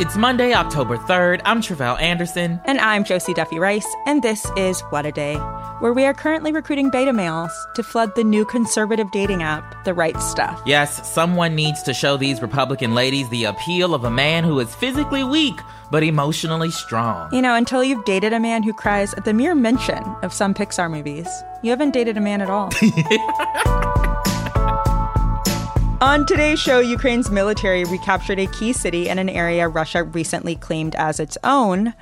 It's Monday, October 3rd. I'm Tre'vell Anderson. And I'm Josie Duffy Rice, and this is What a Day, where we are currently recruiting beta males to flood the new conservative dating app, The Right Stuff. Yes, someone needs to show these Republican ladies the appeal of a man who is physically weak but emotionally strong. You know, until you've dated a man who cries at the mere mention of some Pixar movies, you haven't dated a man at all. On today's show, Ukraine's military recaptured a key city in an area Russia recently claimed as its own.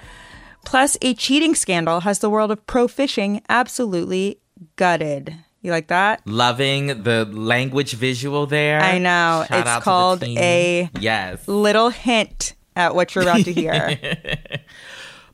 Plus, a cheating scandal has the world of pro fishing absolutely gutted. You like that? Loving the language visual there. I know. Shout it's called a yes. little hint at what you're about to hear.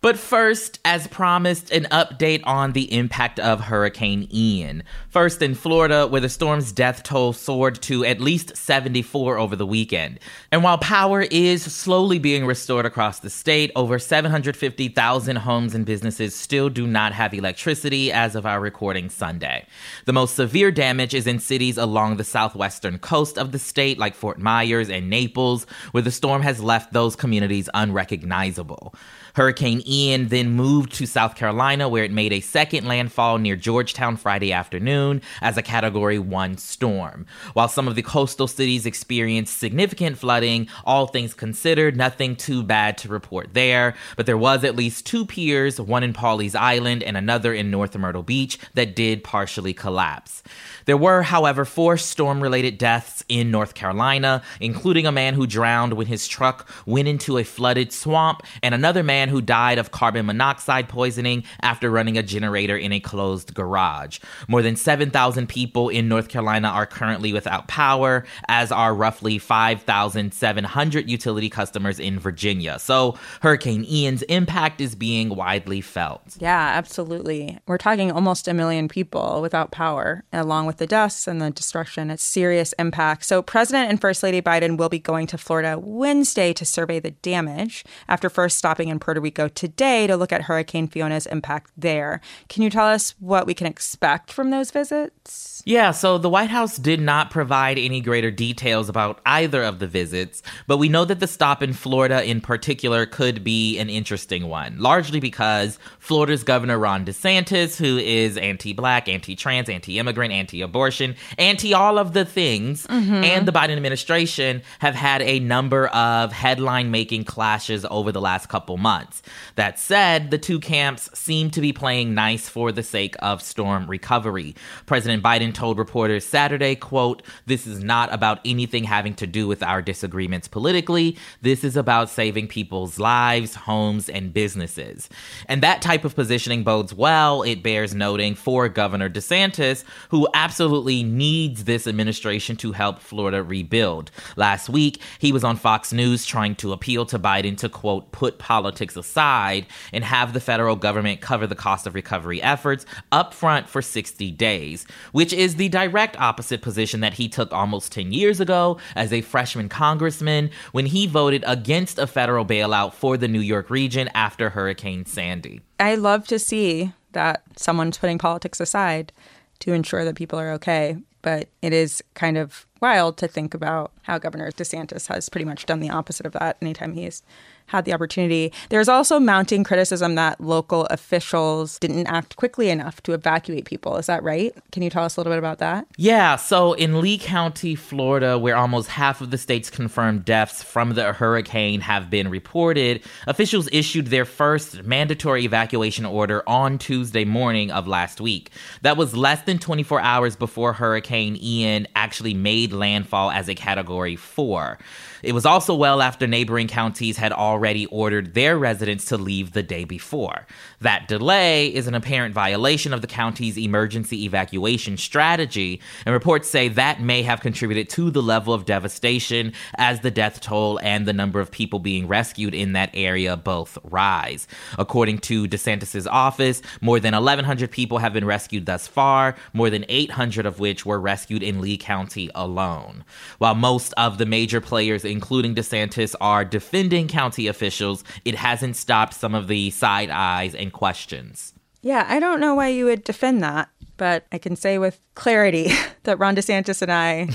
But first, as promised, an update on the impact of Hurricane Ian. First, in Florida, where the storm's death toll soared to at least 74 over the weekend. And while power is slowly being restored across the state, over 750,000 homes and businesses still do not have electricity as of our recording Sunday. The most severe damage is in cities along the southwestern coast of the state, like Fort Myers and Naples, where the storm has left those communities unrecognizable. Hurricane Ian then moved to South Carolina, where it made a second landfall near Georgetown Friday afternoon as a Category 1 storm. While some of the coastal cities experienced significant flooding, all things considered, nothing too bad to report there. But there was at least two piers, one in Pawleys Island and another in North Myrtle Beach, that did partially collapse. There were, however, four storm related deaths in North Carolina, including a man who drowned when his truck went into a flooded swamp, and another man who died of carbon monoxide poisoning after running a generator in a closed garage. More than 7,000 people in North Carolina are currently without power, as are roughly 5,700 utility customers in Virginia. So Hurricane Ian's impact is being widely felt. Yeah, absolutely. We're talking almost a million people without power, along with the deaths and the destruction. It's serious impact. So President and First Lady Biden will be going to Florida Wednesday to survey the damage after first stopping in Puerto Rico today to look at Hurricane Fiona's impact there. Can you tell us what we can expect from those visits? Yeah, so the White House did not provide any greater details about either of the visits, but we know that the stop in Florida in particular could be an interesting one, largely because Florida's Governor Ron DeSantis, who is anti black, anti trans, anti immigrant, anti abortion, anti all of the things, mm-hmm. and the Biden administration have had a number of headline making clashes over the last couple months. That said, the two camps seem to be playing nice for the sake of storm recovery. President Biden told reporters Saturday, quote, "This is not about anything having to do with our disagreements politically. This is about saving people's lives, homes, and businesses." And that type of positioning bodes well, it bears noting, for Governor DeSantis, who absolutely needs this administration to help Florida rebuild. Last week, he was on Fox News trying to appeal to Biden to quote, "put politics aside and have the federal government cover the cost of recovery efforts up front for 60 days, which is the direct opposite position that he took almost 10 years ago as a freshman congressman when he voted against a federal bailout for the New York region after Hurricane Sandy. I love to see that someone's putting politics aside to ensure that people are okay. But it is kind of wild to think about how Governor DeSantis has pretty much done the opposite of that anytime he's had the opportunity. There's also mounting criticism that local officials didn't act quickly enough to evacuate people. Is that right? Can you tell us a little bit about that? Yeah. So in Lee County, Florida, where almost half of the state's confirmed deaths from the hurricane have been reported, officials issued their first mandatory evacuation order on Tuesday morning of last week. That was less than 24 hours before Hurricane Ian actually made landfall as a category four. It was also well after neighboring counties had already already ordered their residents to leave the day before. That delay is an apparent violation of the county's emergency evacuation strategy, and reports say that may have contributed to the level of devastation as the death toll and the number of people being rescued in that area both rise. According to DeSantis's office, more than 1,100 people have been rescued thus far, more than 800 of which were rescued in Lee County alone. While most of the major players, including DeSantis, are defending county officials, it hasn't stopped some of the side eyes and questions. Yeah, I don't know why you would defend that, but I can say with clarity that Ron DeSantis and I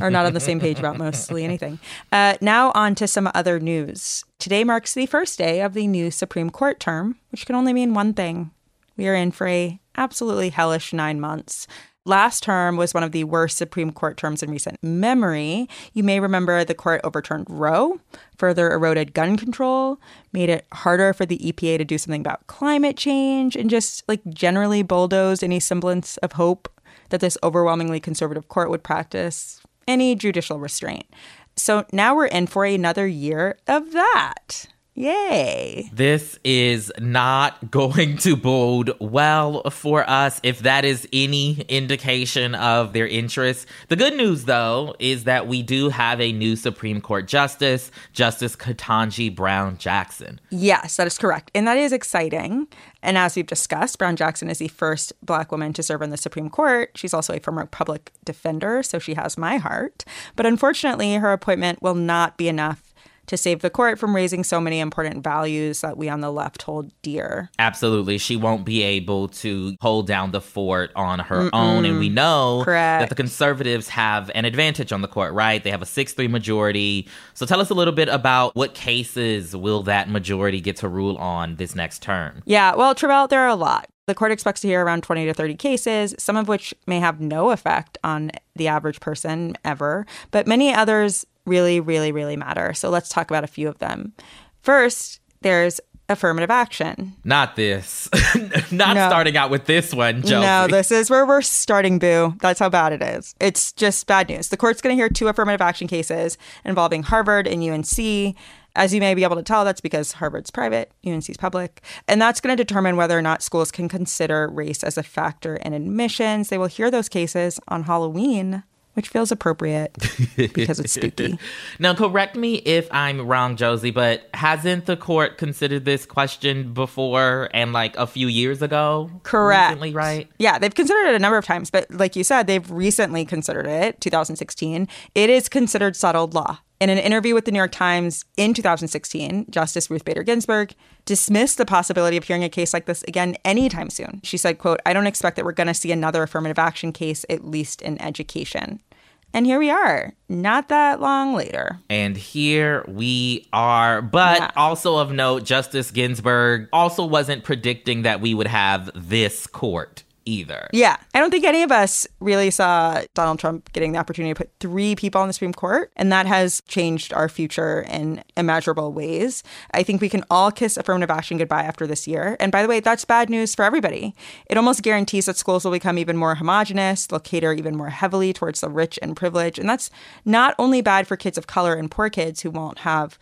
are not on the same page about mostly anything. Uh, now, on to some other news. Today marks the first day of the new Supreme Court term, which can only mean one thing. We are in for a absolutely hellish nine months. Last term was one of the worst Supreme Court terms in recent memory. You may remember the court overturned Roe, further eroded gun control, made it harder for the EPA to do something about climate change, and just like generally bulldozed any semblance of hope that this overwhelmingly conservative court would practice any judicial restraint. So now we're in for another year of that. Yay. This is not going to bode well for us if that is any indication of their interest. The good news, though, is that we do have a new Supreme Court Justice, Justice Ketanji Brown Jackson. Yes, that is correct. And that is exciting. And as we've discussed, Brown Jackson is the first Black woman to serve on the Supreme Court. She's also a former public defender, so she has my heart. But unfortunately, her appointment will not be enough to save the court from raising so many important values that we on the left hold dear. Absolutely. She won't be able to hold down the fort on her Mm-mm. own. And we know Correct. that the conservatives have an advantage on the court, right? They have a 6 3 majority. So tell us a little bit about what cases will that majority get to rule on this next term? Yeah, well, Tre'vell, there are a lot. The court expects to hear around 20 to 30 cases, some of which may have no effect on the average person ever, but many others really, really, really matter. So let's talk about a few of them. First, there's affirmative action. Not this. Not no. starting out with this one, Josie. No, this is where we're starting, boo. That's how bad it is. It's just bad news. The court's going to hear two affirmative action cases involving Harvard and UNC. As you may be able to tell, that's because Harvard's private, UNC's public. And that's going to determine whether or not schools can consider race as a factor in admissions. They will hear those cases on Halloween which feels appropriate because it's spooky. now, correct me if I'm wrong, Josie, but hasn't the court considered this question before and like a few years ago? Correct. Recently, right? Yeah, they've considered it a number of times, but like you said, they've recently considered it, 2016. It is considered settled law. In an interview with the New York Times in 2016, Justice Ruth Bader Ginsburg dismissed the possibility of hearing a case like this again anytime soon. She said, quote, I don't expect that we're going to see another affirmative action case, at least in education. And here we are, not that long later. And here we are. But yeah. also of note, Justice Ginsburg also wasn't predicting that we would have this court either. Yeah. I don't think any of us really saw Donald Trump getting the opportunity to put three people on the Supreme Court, and that has changed our future in immeasurable ways. I think we can all kiss affirmative action goodbye after this year. And by the way, that's bad news for everybody. It almost guarantees that schools will become even more homogenous, they'll cater even more heavily towards the rich and privileged. And that's not only bad for kids of color and poor kids who won't have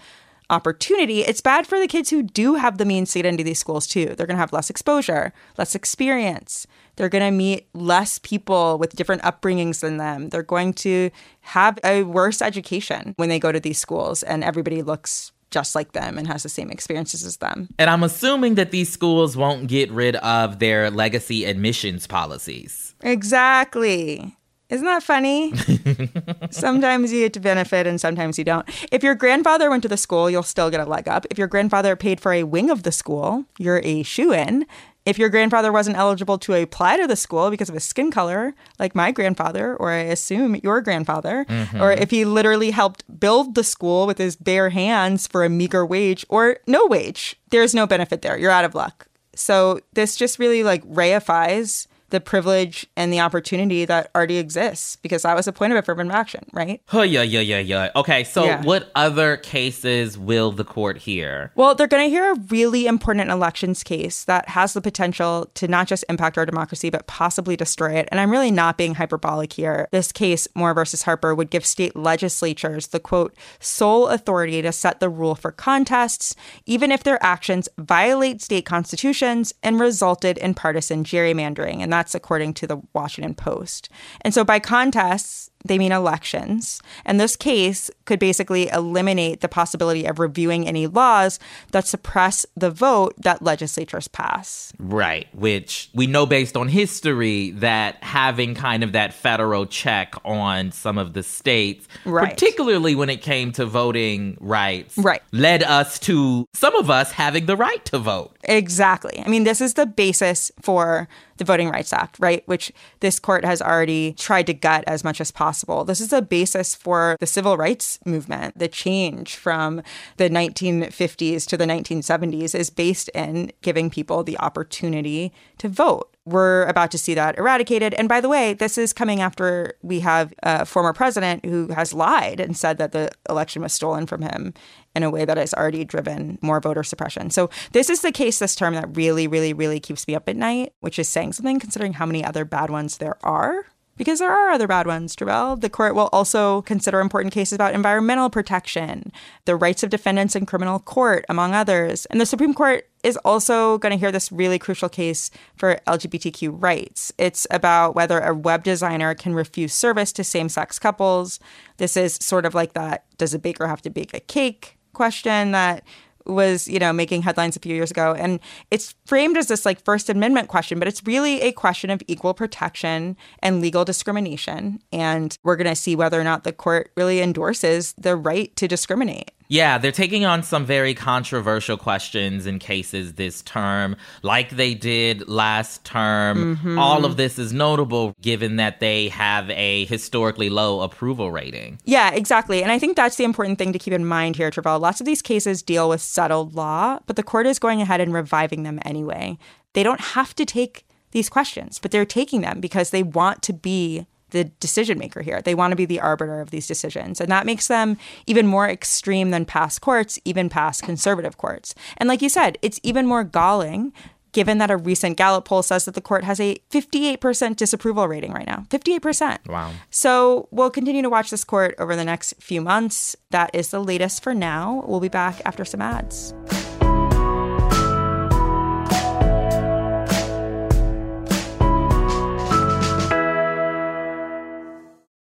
opportunity, it's bad for the kids who do have the means to get into these schools too. They're going to have less exposure, less experience. They're going to meet less people with different upbringings than them. They're going to have a worse education when they go to these schools and everybody looks just like them and has the same experiences as them. And I'm assuming that these schools won't get rid of their legacy admissions policies. Exactly. Isn't that funny? sometimes you get to benefit and sometimes you don't. If your grandfather went to the school, you'll still get a leg up. If your grandfather paid for a wing of the school, you're a shoe in. If your grandfather wasn't eligible to apply to the school because of his skin color, like my grandfather, or I assume your grandfather, mm-hmm. or if he literally helped build the school with his bare hands for a meager wage or no wage, there's no benefit there. You're out of luck. So this just really like reifies the privilege and the opportunity that already exists because that was the point of affirmative action, right? Oh, yeah, yeah, yeah, yeah. Okay, so Yeah. what other cases will the court hear? Well, they're going to hear a really important elections case that has the potential to not just impact our democracy, but possibly destroy it. And I'm really not being hyperbolic here. This case, Moore versus Harper, would give state legislatures the quote, sole authority to set the rule for contests, even if their actions violate state constitutions and resulted in partisan gerrymandering. And that's according to the Washington Post. And so by contests, they mean elections. And this case could basically eliminate the possibility of reviewing any laws that suppress the vote that legislatures pass. Right, which we know based on history that having kind of that federal check on some of the states, Right. particularly when it came to voting rights, Right. led us to some of us having the right to vote. Exactly. I mean, this is the basis for the Voting Rights Act, right? Which this court has already tried to gut as much as possible. This is a basis for the civil rights movement. The change from the 1950s to the 1970s is based in giving people the opportunity to vote. We're about to see that eradicated. And by the way, this is coming after we have a former president who has lied and said that the election was stolen from him in a way that has already driven more voter suppression. So this is the case this term that really, really, really keeps me up at night, which is saying something considering how many other bad ones there are. Because there are other bad ones, Tre'vell. The court will also consider important cases about environmental protection, the rights of defendants in criminal court, among others. And the Supreme Court is also going to hear this really crucial case for LGBTQ rights. It's about whether a web designer can refuse service to same sex couples. This is sort of like that does a baker have to bake a cake question that was, you know, making headlines a few years ago. And it's framed as this like First Amendment question, but it's really a question of equal protection and legal discrimination. And we're going to see whether or not the court really endorses the right to discriminate. Yeah, they're taking on some very controversial questions and cases this term, like they did last term. Mm-hmm. All of this is notable given that they have a historically low approval rating. Yeah, exactly. And I think that's the important thing to keep in mind here, Tre'vell. Lots of these cases deal with settled law, but the court is going ahead and reviving them anyway. They don't have to take these questions, but they're taking them because they want to be the decision maker here. They want to be the arbiter of these decisions. And that makes them even more extreme than past courts, even past conservative courts. And like you said, it's even more galling given that a recent Gallup poll says that the court has a 58% disapproval rating right now. 58%. Wow. So we'll continue to watch this court over the next few months. That is the latest for now. We'll be back after some ads.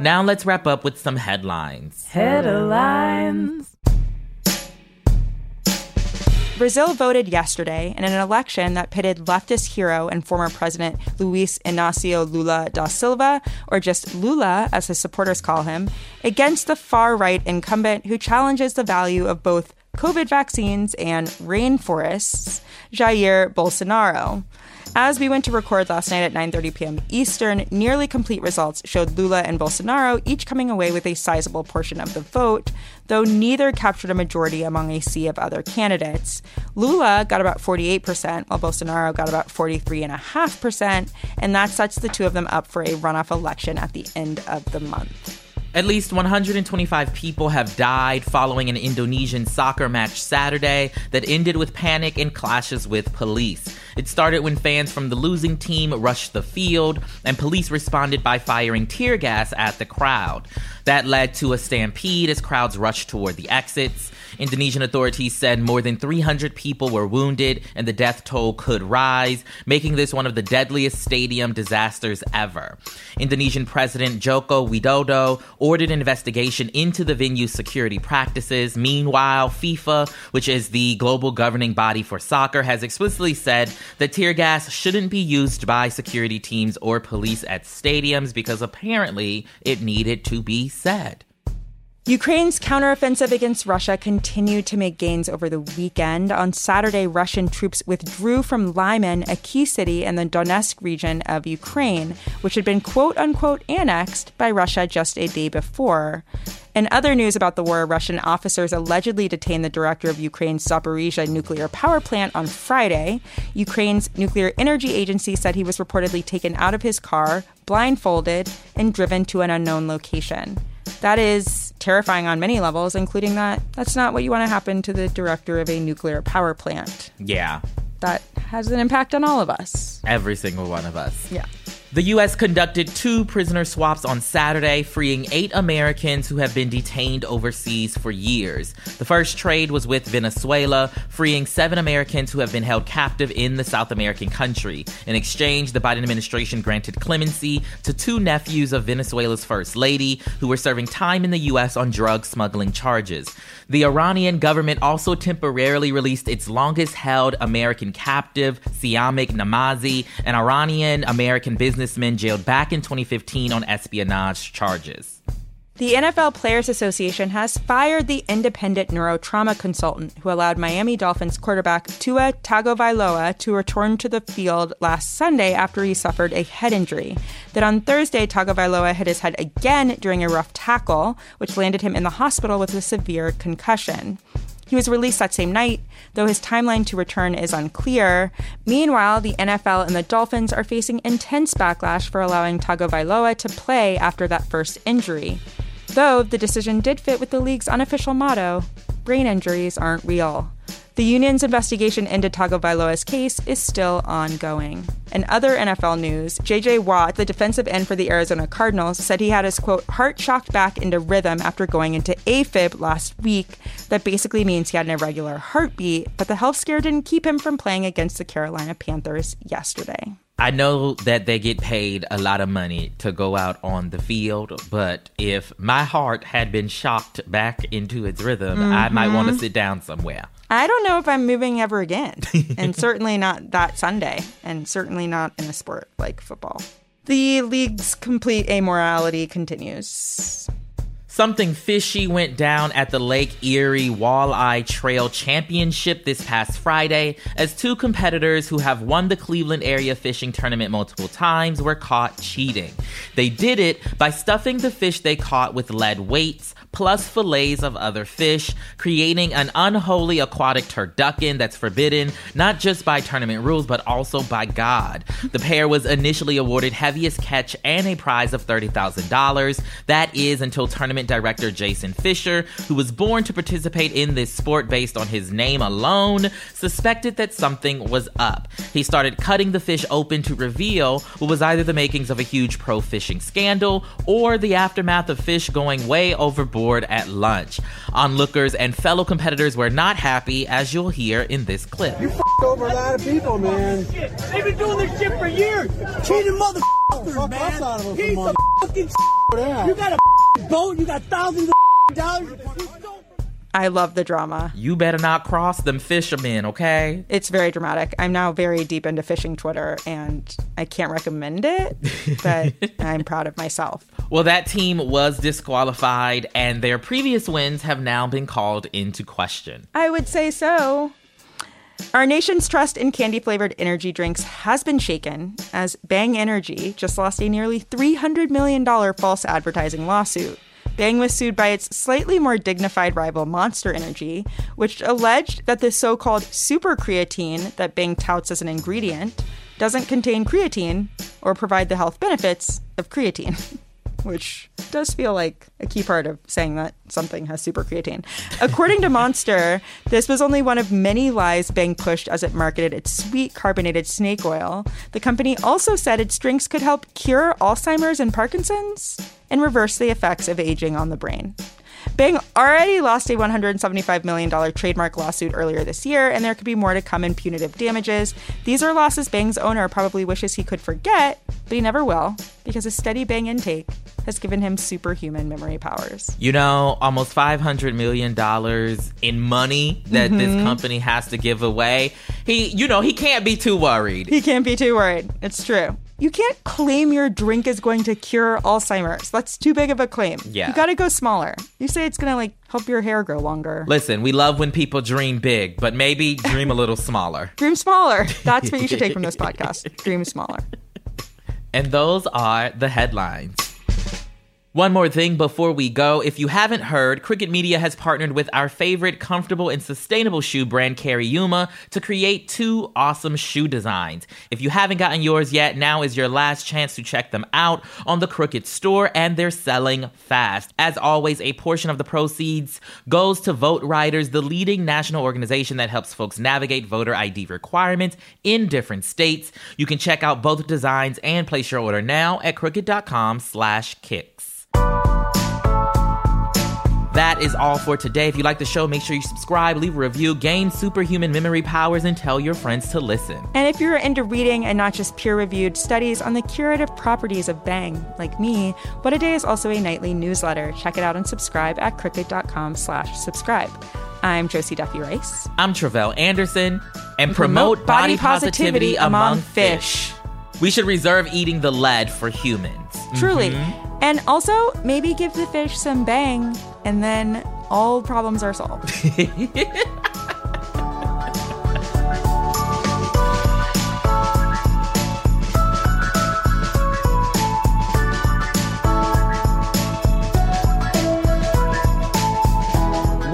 Now let's wrap up with some headlines. Headlines. Brazil voted yesterday in an election that pitted leftist hero and former President Luiz Inácio Lula da Silva, or just Lula as his supporters call him, against the far right incumbent who challenges the value of both COVID vaccines and rainforests, Jair Bolsonaro. As we went to record last night at 9:30 p.m. Eastern, nearly complete results showed Lula and Bolsonaro each coming away with a sizable portion of the vote, though neither captured a majority among a sea of other candidates. Lula got about 48%, while Bolsonaro got about 43.5%, and that sets the two of them up for a runoff election at the end of the month. At least 125 people have died following an Indonesian soccer match Saturday that ended with panic and clashes with police. It started when fans from the losing team rushed the field, and police responded by firing tear gas at the crowd. That led to a stampede as crowds rushed toward the exits. Indonesian authorities said more than 300 people were wounded and the death toll could rise, making this one of the deadliest stadium disasters ever. Indonesian President Joko Widodo ordered an investigation into the venue's security practices. Meanwhile, FIFA, which is the global governing body for soccer, has explicitly said that tear gas shouldn't be used by security teams or police at stadiums because apparently it needed to be said. Ukraine's counteroffensive against Russia continued to make gains over the weekend. On Saturday, Russian troops withdrew from Lyman, a key city in the Donetsk region of Ukraine, which had been quote unquote annexed by Russia just a day before. In other news about the war, Russian officers allegedly detained the director of Ukraine's Zaporizhia nuclear power plant on Friday. Ukraine's nuclear energy agency said he was reportedly taken out of his car, blindfolded, and driven to an unknown location. That is terrifying on many levels, including that that's not what you want to happen to the director of a nuclear power plant. Yeah. That has an impact on all of us. Every single one of us. Yeah. The U.S. conducted two prisoner swaps on Saturday, freeing eight Americans who have been detained overseas for years. The first trade was with Venezuela, freeing seven Americans who have been held captive in the South American country. In exchange, the Biden administration granted clemency to two nephews of Venezuela's first lady who were serving time in the U.S. on drug smuggling charges. The Iranian government also temporarily released its longest held American captive, Siamak Namazi, an Iranian American business businessmen jailed back in 2015 on espionage charges. The NFL Players Association has fired the independent neurotrauma consultant who allowed Miami Dolphins quarterback Tua Tagovailoa to return to the field last Sunday after he suffered a head injury. That on Thursday, Tagovailoa hit his head again during a rough tackle, which landed him in the hospital with a severe concussion. He was released that same night, though his timeline to return is unclear. Meanwhile, the NFL and the Dolphins are facing intense backlash for allowing Tagovailoa to play after that first injury. Though the decision did fit with the league's unofficial motto brain injuries aren't real. The union's investigation into Tagovailoa's case is still ongoing. In other NFL news, J.J. Watt, the defensive end for the Arizona Cardinals, said he had his quote heart shocked back into rhythm after going into AFib last week. That basically means he had an irregular heartbeat, but the health scare didn't keep him from playing against the Carolina Panthers yesterday. I know that they get paid a lot of money to go out on the field, but if my heart had been shocked back into its rhythm, mm-hmm. I might want to sit down somewhere. I don't know if I'm moving ever again, and certainly not that Sunday, and certainly not in a sport like football. The league's complete amorality continues. Something fishy went down at the Lake Erie Walleye Trail Championship this past Friday as two competitors who have won the Cleveland area fishing tournament multiple times were caught cheating. They did it by stuffing the fish they caught with lead weights plus fillets of other fish, creating an unholy aquatic turducken that's forbidden not just by tournament rules but also by God. The pair was initially awarded heaviest catch and a prize of $30,000. That is until tournament director Jason Fisher, who was born to participate in this sport based on his name alone, suspected that something was up. He started cutting the fish open to reveal what was either the makings of a huge pro fishing scandal or the aftermath of fish going way overboard at lunch. Onlookers and fellow competitors were not happy, as you'll hear in this clip. You f- over a lot of people, man. They've been doing this shit for years. Cheating motherfuckers, man. out of them Piece of fucking that. You got a boat. You got thousands of dollars. I love the drama. You better not cross them fishermen, okay? It's very dramatic. I'm now very deep into fishing Twitter and I can't recommend it, but I'm proud of myself. Well, that team was disqualified, and their previous wins have now been called into question. I would say so. Our nation's trust in candy flavored energy drinks has been shaken as Bang Energy just lost a nearly $300 million false advertising lawsuit. Bang was sued by its slightly more dignified rival Monster Energy, which alleged that the so called super creatine that Bang touts as an ingredient doesn't contain creatine or provide the health benefits of creatine. which does feel like a key part of saying that something has super creatine. According to Monster, this was only one of many lies Bang pushed as it marketed its sweet carbonated snake oil. The company also said its drinks could help cure Alzheimer's and Parkinson's and reverse the effects of aging on the brain. Bang already lost a $175 million trademark lawsuit earlier this year, and there could be more to come in punitive damages. These are losses Bang's owner probably wishes he could forget, but he never will, because a steady Bang intake has given him superhuman memory powers. You know, almost $500 million in money that this Mm-hmm. company has to give away. He, you know, he can't be too worried. He can't be too worried. It's true. You can't claim your drink is going to cure Alzheimer's. That's too big of a claim. Yeah. You gotta go smaller. You say it's gonna like help your hair grow longer. Listen, we love when people dream big, but maybe dream a little smaller. Dream smaller. That's what you should take from this podcast. Dream smaller. And those are the headlines. One more thing before we go. If you haven't heard, Crooked Media has partnered with our favorite comfortable and sustainable shoe brand, Yuma, to create two awesome shoe designs. If you haven't gotten yours yet, now is your last chance to check them out on the Crooked store, and they're selling fast. As always, a portion of the proceeds goes to Vote Riders, the leading national organization that helps folks navigate voter ID requirements in different states. You can check out both designs and place your order now at crooked.com slash kicks. That is all for today. If you like the show, make sure you subscribe, leave a review, gain superhuman memory powers, and tell your friends to listen. And if you're into reading and not just peer reviewed studies on the curative properties of Bang, like me, What a Day is also a nightly newsletter. Check it out and subscribe at crooked.com slash subscribe. I'm Josie Duffy Rice. I'm Tre'vell Anderson, and promote, body, positivity, among fish. We should reserve eating the lead for humans. Truly. Mm-hmm. And also, maybe give the fish some bang, and then all problems are solved.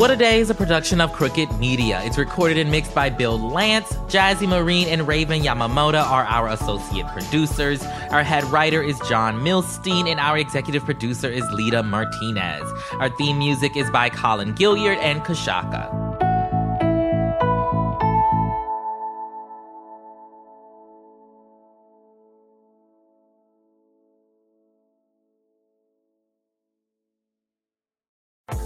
What a Day is a production of Crooked Media. It's recorded and mixed by Bill Lancz. Jazzi Marine and Raven Yamamoto are our associate producers. Our head writer is John Milstein, and our executive producer is Lita Martinez. Our theme music is by Colin Gilliard and Kashaka.